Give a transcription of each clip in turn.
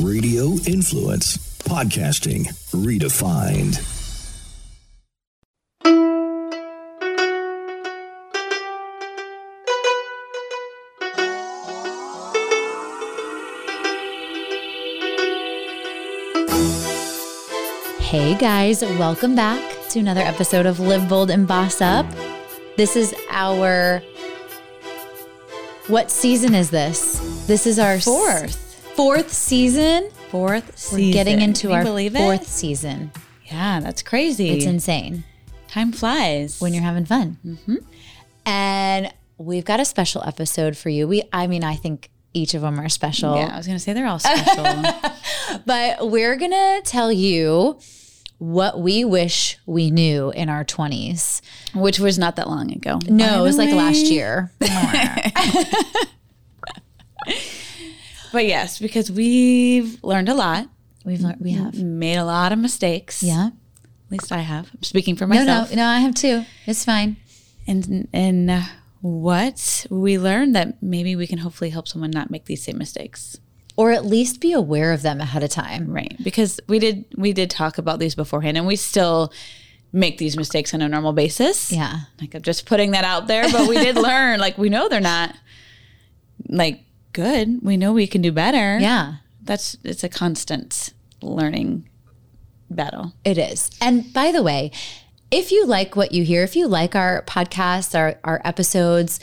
Radio Influence. Podcasting redefined. Hey guys, welcome back to another episode of Live Bold and Boss Up. This is our what season is this? This is our s- Fourth. Fourth season. Fourth season. We're getting into our fourth it? season. Yeah, that's crazy. It's insane Time flies. when you're having fun. Mm-hmm. And we've got a special episode for you. We, I mean, I think each of them are special. yeah, I was gonna say they're all special. But we're going to tell you what we wish we knew in our 20s. which was not that long ago. No, it was the like last way. year. But yes, because we've learned a lot, We've learned, we have. made a lot of mistakes. Yeah. At least I have. I'm speaking for myself. no, no, no, I have too. It's fine. And and uh, what we learned that maybe we can hopefully help someone not make these same mistakes. Or at least be aware of them ahead of time. Right. Because we did we did talk about these beforehand and we still make these mistakes on a normal basis. Yeah. Like I'm just putting that out there, but we did learn. Like we know they're not like good. We know we can do better. Yeah, That's it's a constant learning battle. it is. And by the way, if you like what you hear, if you like our podcasts, our, our episodes,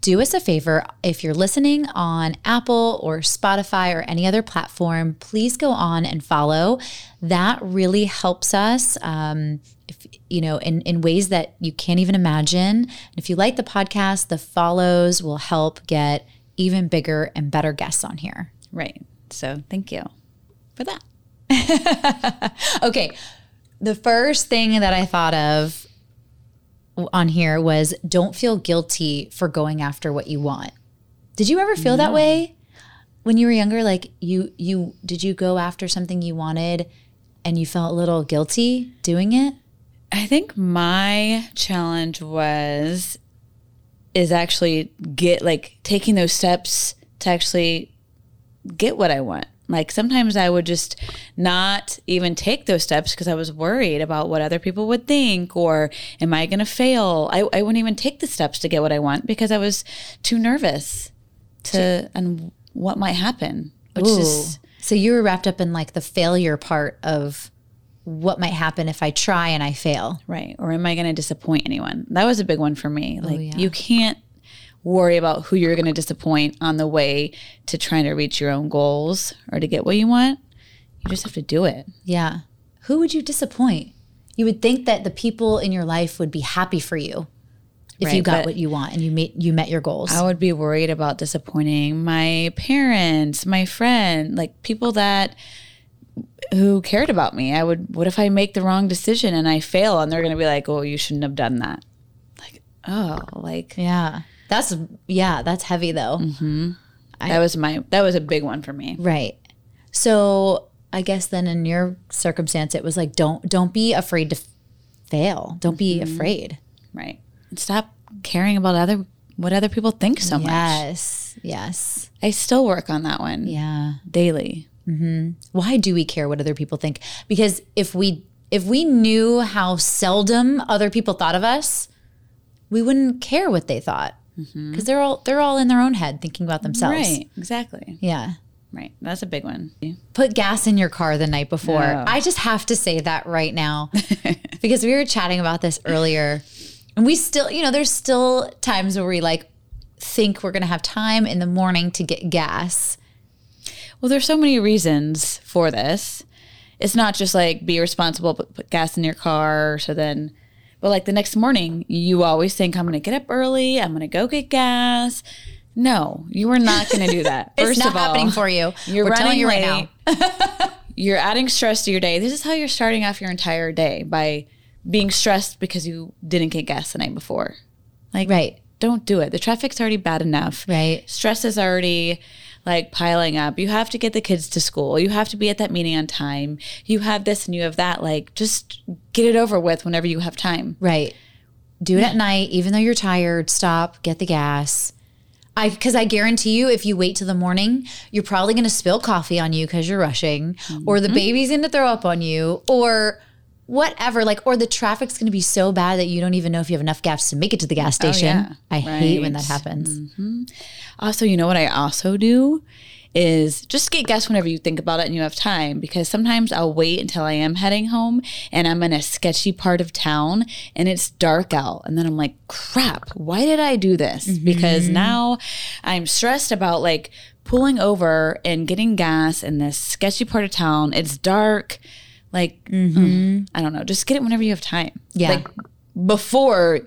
do us a favor. If you're listening on Apple or Spotify or any other platform, please go on and follow. That really helps us. Um, if, you know, in, in ways that you can't even imagine. And if you like the podcast, the follows will help get even bigger and better guests on here. Right. So thank you for that. Okay. The first thing that I thought of on here was don't feel guilty for going after what you want. Did you ever feel that way when you were younger? Like you you did you go after something you wanted and you felt a little guilty doing it? I think my challenge was is actually get like taking those steps to actually get what I want. Like sometimes I would just not even take those steps because I was worried about what other people would think or am I going to fail? I, I wouldn't even take the steps to get what I want because I was too nervous to and what might happen, which is so you were wrapped up in like the failure part of what might happen if I try and I fail. Right. Or am I going to disappoint anyone? That was a big one for me. Oh, like, yeah. you can't worry about who you're going to disappoint on the way to trying to reach your own goals or to get what you want. You just have to do it. Yeah. Who would you disappoint? You would think that the people in your life would be happy for you if you got what you want and you met you met your goals. I would be worried about disappointing my parents, my friend, like people that who cared about me. I would, what if I make the wrong decision and I fail and they're going to be like, oh, you shouldn't have done that. Like, oh, like yeah. That's yeah, that's heavy though. Mm-hmm. that was my, that was a big one for me. Right. So I guess then in your circumstance it was like don't don't be afraid to f- fail. Don't be mm-hmm. afraid. Right. And stop caring about other what other people think so much. Yes. Yes. I still work on that one Yeah. daily. Mm-hmm. Why do we care what other people think? Because if we if we knew how seldom other people thought of us, we wouldn't care what they thought. Mm-hmm. Because they're all they're all in their own head thinking about themselves. Right. Exactly. Yeah. Right. That's a big one. Put gas in your car the night before. No. I just have to say that right now because we were chatting about this earlier. And we still, you know, there's still times where we like think we're going to have time in the morning to get gas. Well, there's so many reasons for this. It's not just like be responsible, put, put gas in your car. So then, but like the next morning, you always think, I'm going to get up early. I'm going to go get gas. No, you are not going to do that. It's First not of all, happening for you. You're We're running telling you right late. now. you're adding stress to your day. This is how you're starting off your entire day by being stressed because you didn't get gas the night before. Like, Right. don't do it. The traffic's already bad enough. Right. Stress is already like piling up. You have to get the kids to school. You have to be at that meeting on time. You have this and you have that. Like, just get it over with whenever you have time. Right. Do it at night, even though you're tired. Stop, get the gas. I because I guarantee you, if you wait till the morning, you're probably going to spill coffee on you because you're rushing, or the mm-hmm. baby's going to throw up on you, or whatever. Like, or the traffic's going to be so bad that you don't even know if you have enough gas to make it to the gas oh, station. yeah. I hate when that happens. Mm-hmm. Also, you know what I also do is just get gas whenever you think about it and you have time because sometimes I'll wait until I am heading home and I'm in a sketchy part of town and it's dark out and then I'm like crap why did I do this mm-hmm. because now I'm stressed about like pulling over and getting gas in this sketchy part of town it's dark like mm, I don't know just get it whenever you have time Yeah. like before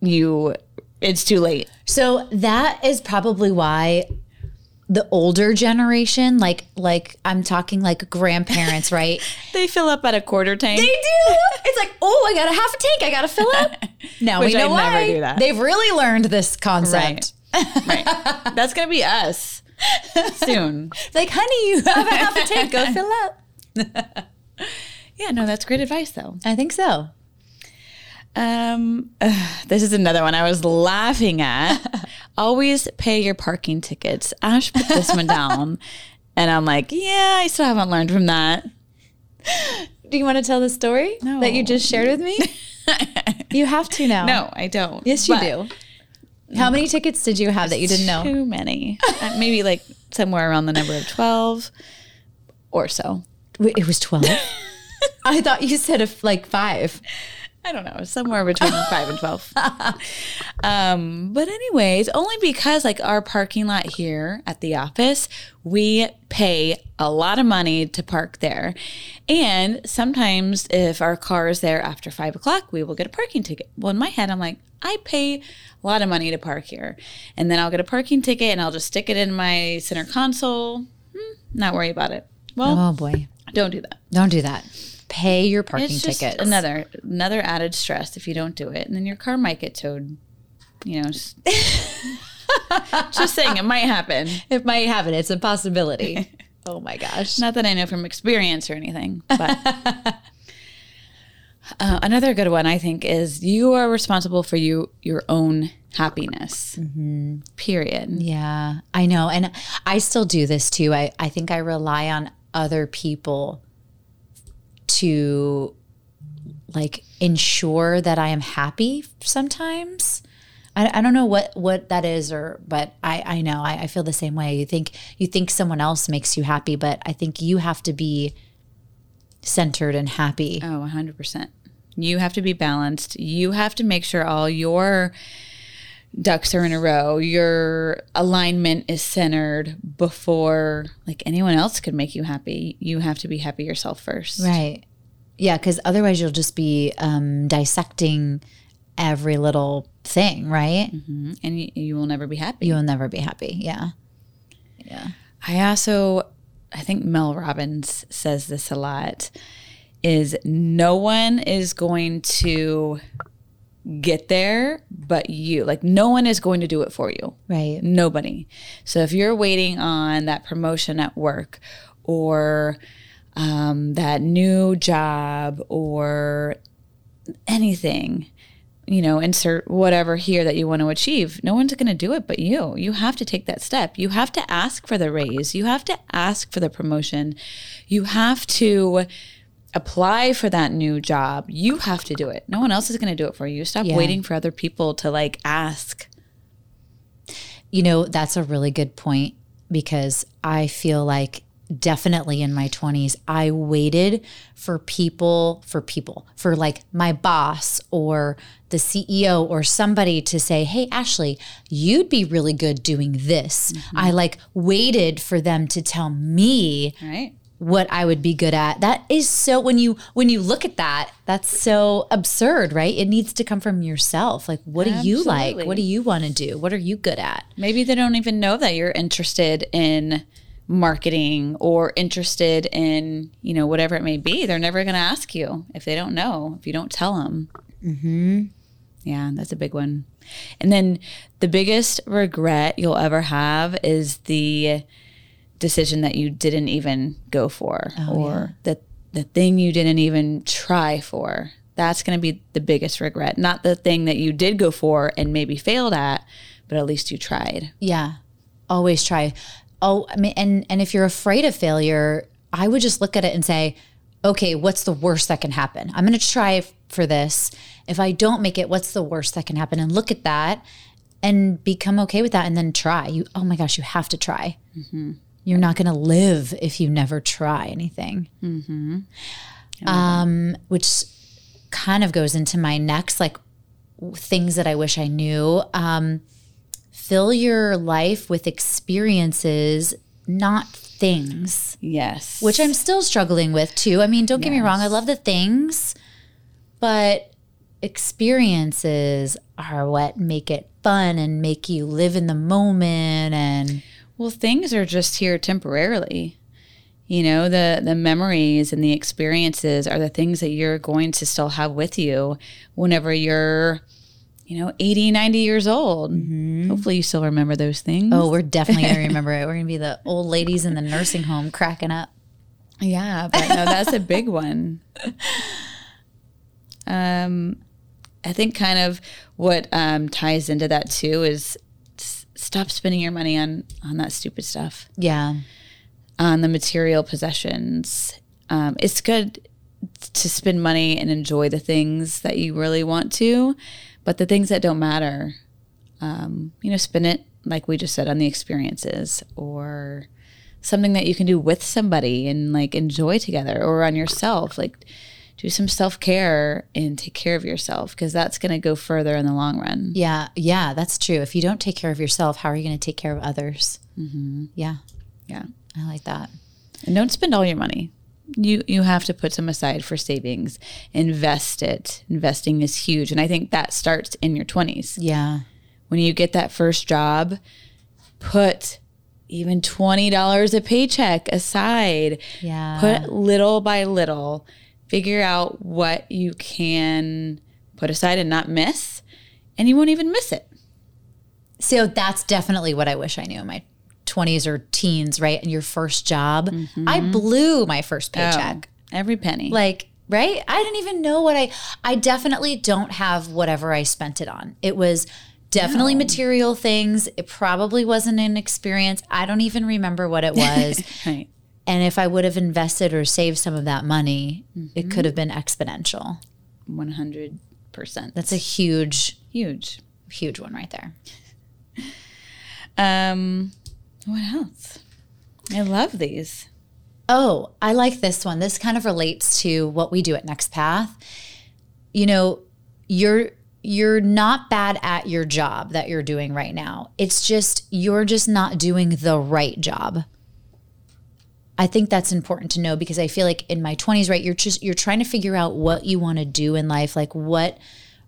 you it's too late So that is probably why the older generation, like like I'm talking like grandparents, right? They fill up at a quarter tank. They do. It's like, oh, I got a half a tank. I got to fill up. Now we know I why. do that. They've really learned this concept. right. That's gonna be us soon. Like, honey, you have a half a tank. Go fill up. Yeah, no, that's great advice though. I think so. Um, ugh, this is another one I was laughing at. Always pay your parking tickets. Ash put this one down, and I'm like, yeah, I still haven't learned from that. Do you want to tell the story No. that you just shared with me? you have to now. No, I don't. Yes, you But do. How many tickets did you have that you didn't know? Too many. Uh, maybe like somewhere around the number of twelve or so. It was 12? I thought you said of like five. I don't know, somewhere between five and twelve. um, but anyways, only because like our parking lot here at the office, we pay a lot of money to park there, and sometimes if our car is there after five o'clock, we will get a parking ticket. Well, in my head, I'm like, I pay a lot of money to park here, and then I'll get a parking ticket and I'll just stick it in my center console. Hmm, not worry about it. Well, Oh boy. Don't do that. Don't do that. Pay your parking It's just tickets. another another added stress if you don't do it, and then your car might get towed. You know, just, just saying it might happen. It might happen. It's a possibility. oh my gosh. Not that I know from experience or anything, but uh, another good one I think is you are responsible for you your own happiness. Period. Yeah, I know. And I still do this too. I, I think I rely on other people to like ensure that I am happy sometimes. I, I don't know what, what that is or but I, I know I, I feel the same way. You think you think someone else makes you happy, but I think you have to be centered and happy. Oh, 100%. You have to be balanced. You have to make sure all your ducks are in a row. Your alignment is centered before like anyone else could make you happy. You have to be happy yourself first. Right. Yeah, because otherwise you'll just be um, dissecting every little thing, right? Mhm. And you, you will never be happy. You will never be happy. Yeah. Yeah. I also, I think Mel Robbins says this a lot is no one is going to get there but you. Like no one is going to do it for you. Right. Nobody. So if you're waiting on that promotion at work or um, that new job or anything, you know, insert whatever here that you want to achieve, no one's going to do it but you. You have to take that step. You have to ask for the raise. You have to ask for the promotion. You have to apply for that new job. You have to do it. No one else is going to do it for you. Stop Yeah. waiting for other people to like ask. You know, that's a really good point because I feel like definitely in my 20s, I waited for people, for people, for like my boss or the CEO or somebody to say, Hey, Ashley, you'd be really good doing this. Mm-hmm. I like waited for them to tell me Right? What I would be good at. That is so when you when you look at that, that's so absurd, right? It needs to come from yourself. Like what do you like? What do you want to do? What are you good at? Maybe they don't even know that you're interested in marketing or interested in, you know, whatever it may be. They're never going to ask you if they don't know, if you don't tell them. Mm-hmm. Yeah, that's a big one. And then the biggest regret you'll ever have is the decision that you didn't even go for oh, or that the thing you didn't even try for. That's going to be the biggest regret. Not the thing that you did go for and maybe failed at, but at least you tried. Yeah. Always try. Oh, I mean, and and if you're afraid of failure, I would just look at it and say, okay, what's the worst that can happen? I'm going to try for this. If I don't make it, what's the worst that can happen? And look at that and become okay with that and then try. You, oh my gosh, you have to try. Mm-hmm. You're not going to live if you never try anything. Um, which kind of goes into my next, like, things that I wish I knew. Um, fill your life with experiences, not things Yes. which I'm still struggling with too. I mean, don't get me wrong, I love the things, but experiences are what make it fun and make you live in the moment and Well, things are just here temporarily. You know, the the memories and the experiences are the things that you're going to still have with you whenever you're you know 80 90 years old hopefully you still remember those things oh, we're definitely going to remember it. We're going to be the old ladies in the nursing home cracking up. yeah but no that's a big one um i think kind of what um ties into that too is stop spending your money on on that stupid stuff Yeah. on the material possessions. Um, it's good to spend money and enjoy the things that you really want to, but the things that don't matter, um, you know, spend it like we just said on the experiences or something that you can do with somebody and like enjoy together or on yourself. Like do some self care and take care of yourself because that's going to go further in the long run. Yeah. Yeah. That's true. If you don't take care of yourself, how are you going to take care of others? Mm-hmm. Yeah. Yeah. I like that. And don't spend all your money. You you have to put some aside for savings. Invest it. Investing is huge. And I think that starts in your 20s. Yeah. When you get that first job, put even $20 a paycheck aside. Yeah. Put little by little. Figure out what you can put aside and not miss, and you won't even miss it. So that's definitely what I wish I knew in my 20s or teens, right? And your first job. I mm-hmm. blew my first oh, paycheck. Every penny. Like, right? I didn't even know what I I definitely don't have whatever I spent it on. It was definitely material things. It probably wasn't an experience. I don't even remember what it was. right. And if I would have invested or saved some of that money, it could have been exponential. 100%. That's a huge huge. huge one right there. Um, what else? I love these. Oh, I like this one. This kind of relates to what we do at Next Path. You know, you're you're not bad at your job that you're doing right now. It's just you're just not doing the right job. I think that's important to know because I feel like in my 20s, right, you're just you're trying to figure out what you want to do in life, like what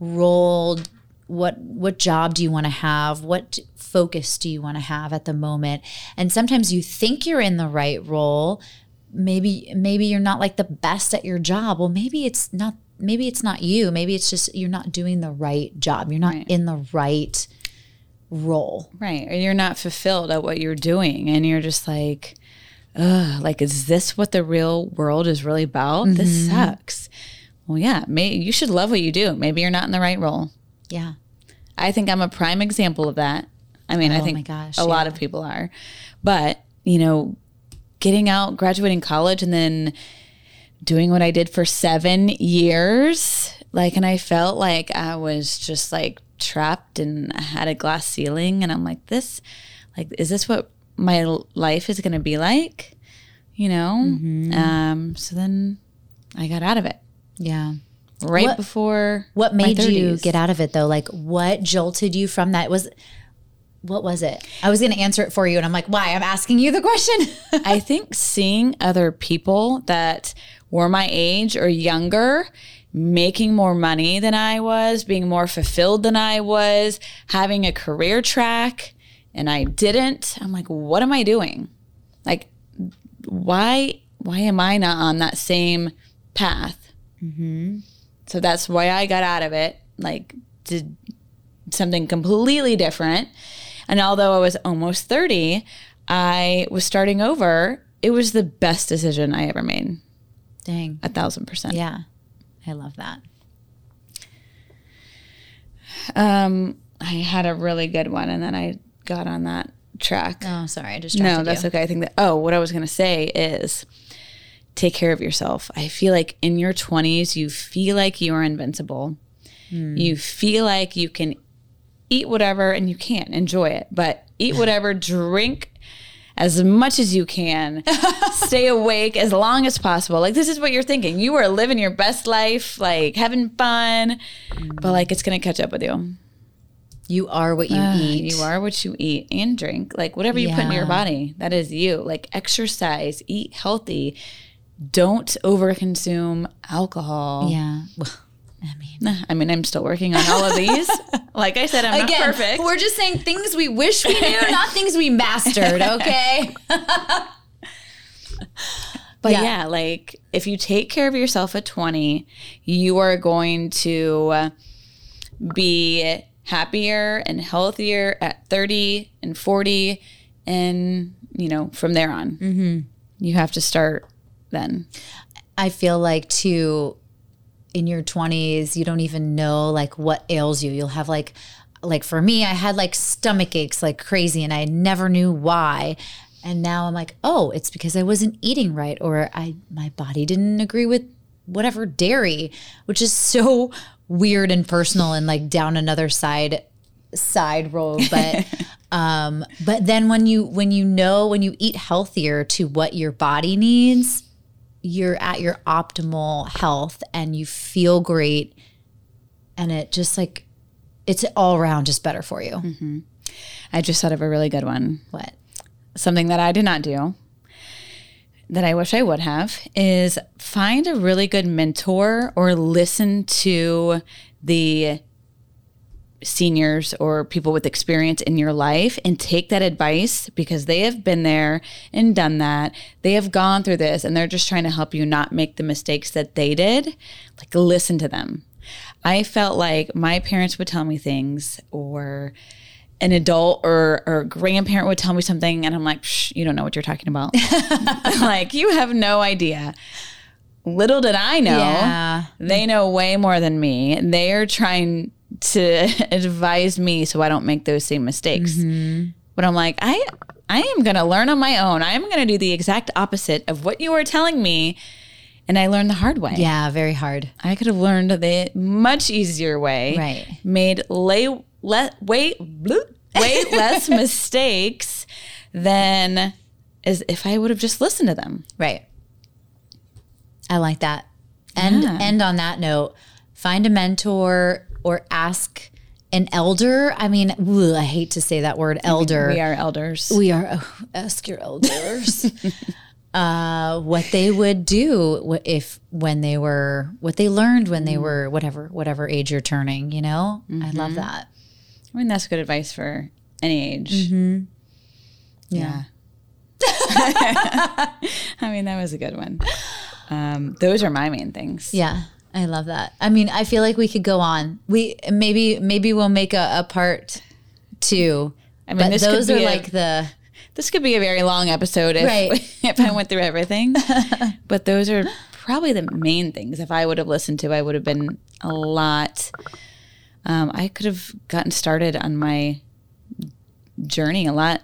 role what what job do you want to have what focus do you want to have at the moment and sometimes you think you're in the right role maybe maybe you're not like the best at your job well maybe it's not maybe it's not you maybe it's just you're not doing the right job you're not Right. in the right role Right. Or you're not fulfilled at what you're doing. And you're just like, ugh, like, is this what the real world is really about? This mm-hmm. sucks. Well, yeah, may, you should love what you do. Maybe you're not in the right role. yeah I think I'm a prime example of that. I mean, I Oh think my gosh, a lot of people are. But, you know, getting out, graduating college, and then doing what I did for seven years, like, and I felt like I was just like trapped and I had a glass ceiling. And I'm like, this, like, is this what my life is going to be like? You know? Mm-hmm. Um, so then I got out of it yeah right What- before. what made you get out of it though like what jolted you from that was what was it i was going to answer it for you and i'm like why i'm asking you the question I think seeing other people that were my age or younger making more money than I was, being more fulfilled than I was, having a career track, and I didn't. I'm like, what am I doing? Like, why? Why am I not on that same path? So that's why I got out of it. Like, did something completely different. And although I was almost 30, I was starting over. It was the best decision I ever made. dang A thousand percent. yeah i love that Um, I had a really good one, and then I got on that track. Oh, sorry, I distracted No, that's you. okay. I think that. Oh, what I was gonna say is, take care of yourself. I feel like in your twenties, you feel like you are invincible. Hmm. You feel like you can eat whatever, and you can't enjoy it, but eat whatever, drink as much as you can, stay awake as long as possible. Like this is what you're thinking. You are living your best life, like having fun, but hmm. like it's gonna catch up with you. You are what you eat. You are what you eat and drink. Like whatever you put into your body, that is you. Like exercise, eat healthy. Don't overconsume alcohol. Yeah. I mean, I mean, I'm still working on all of these. like I said, I'm again, not perfect. we're just saying things we wish we knew, not things we mastered. Okay. But Yeah. yeah. like if you take care of yourself at 20, you are going to uh, be happier and healthier at 30 and 40 and, you know, from there on. Mm-hmm. You have to start then. I feel like too in your 20s you don't even know like what ails you. You'll have like like for me I had like stomach aches like crazy and I never knew why. And now I'm like, "Oh, it's because I wasn't eating right or I my body didn't agree with whatever dairy," which is so weird and personal and like down another side side road but um but then when you when you know when you eat healthier to what your body needs you're at your optimal health and you feel great. And it just like it's all around just better for you. I just thought of a really good one. what? Something that I did not do that I wish I would have is find a really good mentor or listen to the seniors or people with experience in your life and take that advice because they have been there and done that. They have gone through this and they're just trying to help you not make the mistakes that they did. Like, listen to them. I felt like my parents would tell me things or an adult or, or grandparent would tell me something and I'm like, you don't know what you're talking about. like, you have no idea. Little did I know, Yeah. they know way more than me. They are trying to advise me so I don't make those same mistakes. Mm-hmm. But I'm like, I I am going to learn on my own. I am going to do the exact opposite of what you are telling me. And I learned the hard way. yeah very hard I could have learned the much easier way. Right. Made lay, le, way, bloop, way less mistakes than as if I would have just listened to them. right. I like that. And Yeah. end on that note find a mentor or ask an elder. I mean ugh, i hate to say that word elder. We are elders. we are oh, ask your elders. Uh, what they would do if when they were what they learned when they were whatever whatever age you're turning you know? I love that I mean, that's good advice for any age. Mm-hmm. Yeah. I mean, that was a good one. Um, those are my main things. yeah i love that i mean i feel like we could go on we maybe maybe we'll make a, a part two I mean, but this could those are be a- like the This could be a very long episode if, Right. if I went through everything. but those are probably the main things. If I would have listened to, I would have been a lot. Um, I could have gotten started on my journey a lot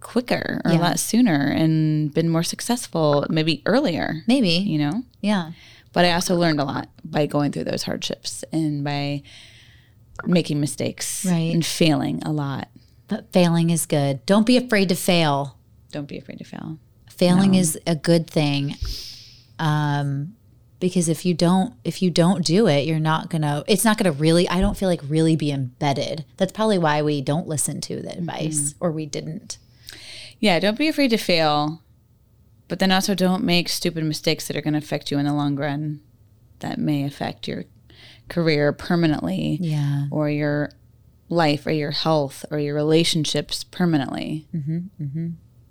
quicker or Yeah. a lot sooner and been more successful maybe earlier, maybe you know? yeah But I also learned a lot by going through those hardships and by making mistakes Right. and failing a lot. but failing is good don't be afraid to fail Don't be afraid to fail. failing is a good thing um because if you don't if you don't do it you're not gonna it's not gonna really i don't feel like really be embedded. That's probably why we don't listen to the advice mm-hmm. or we didn't. Yeah, don't be afraid to fail, but then also don't make stupid mistakes that are going to affect you in the long run that may affect your career permanently yeah. or your life or your health or your relationships permanently. Mm-hmm, mm-hmm.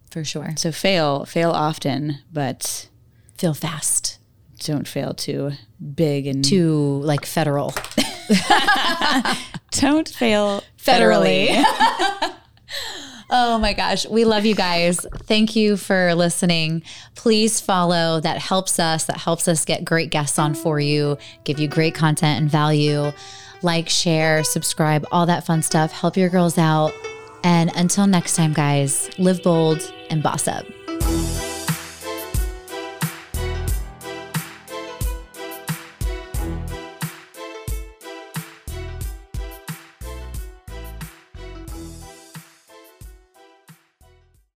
for sure. So fail, fail often, but fail fast don't fail too big and too like federal don't fail federally. oh my gosh. We love you guys. Thank you for listening. Please follow. That helps us. That helps us get great guests on for you, give you great content and value. like, share, subscribe, all that fun stuff. Help your girls out. And until next time, guys, live bold and boss up.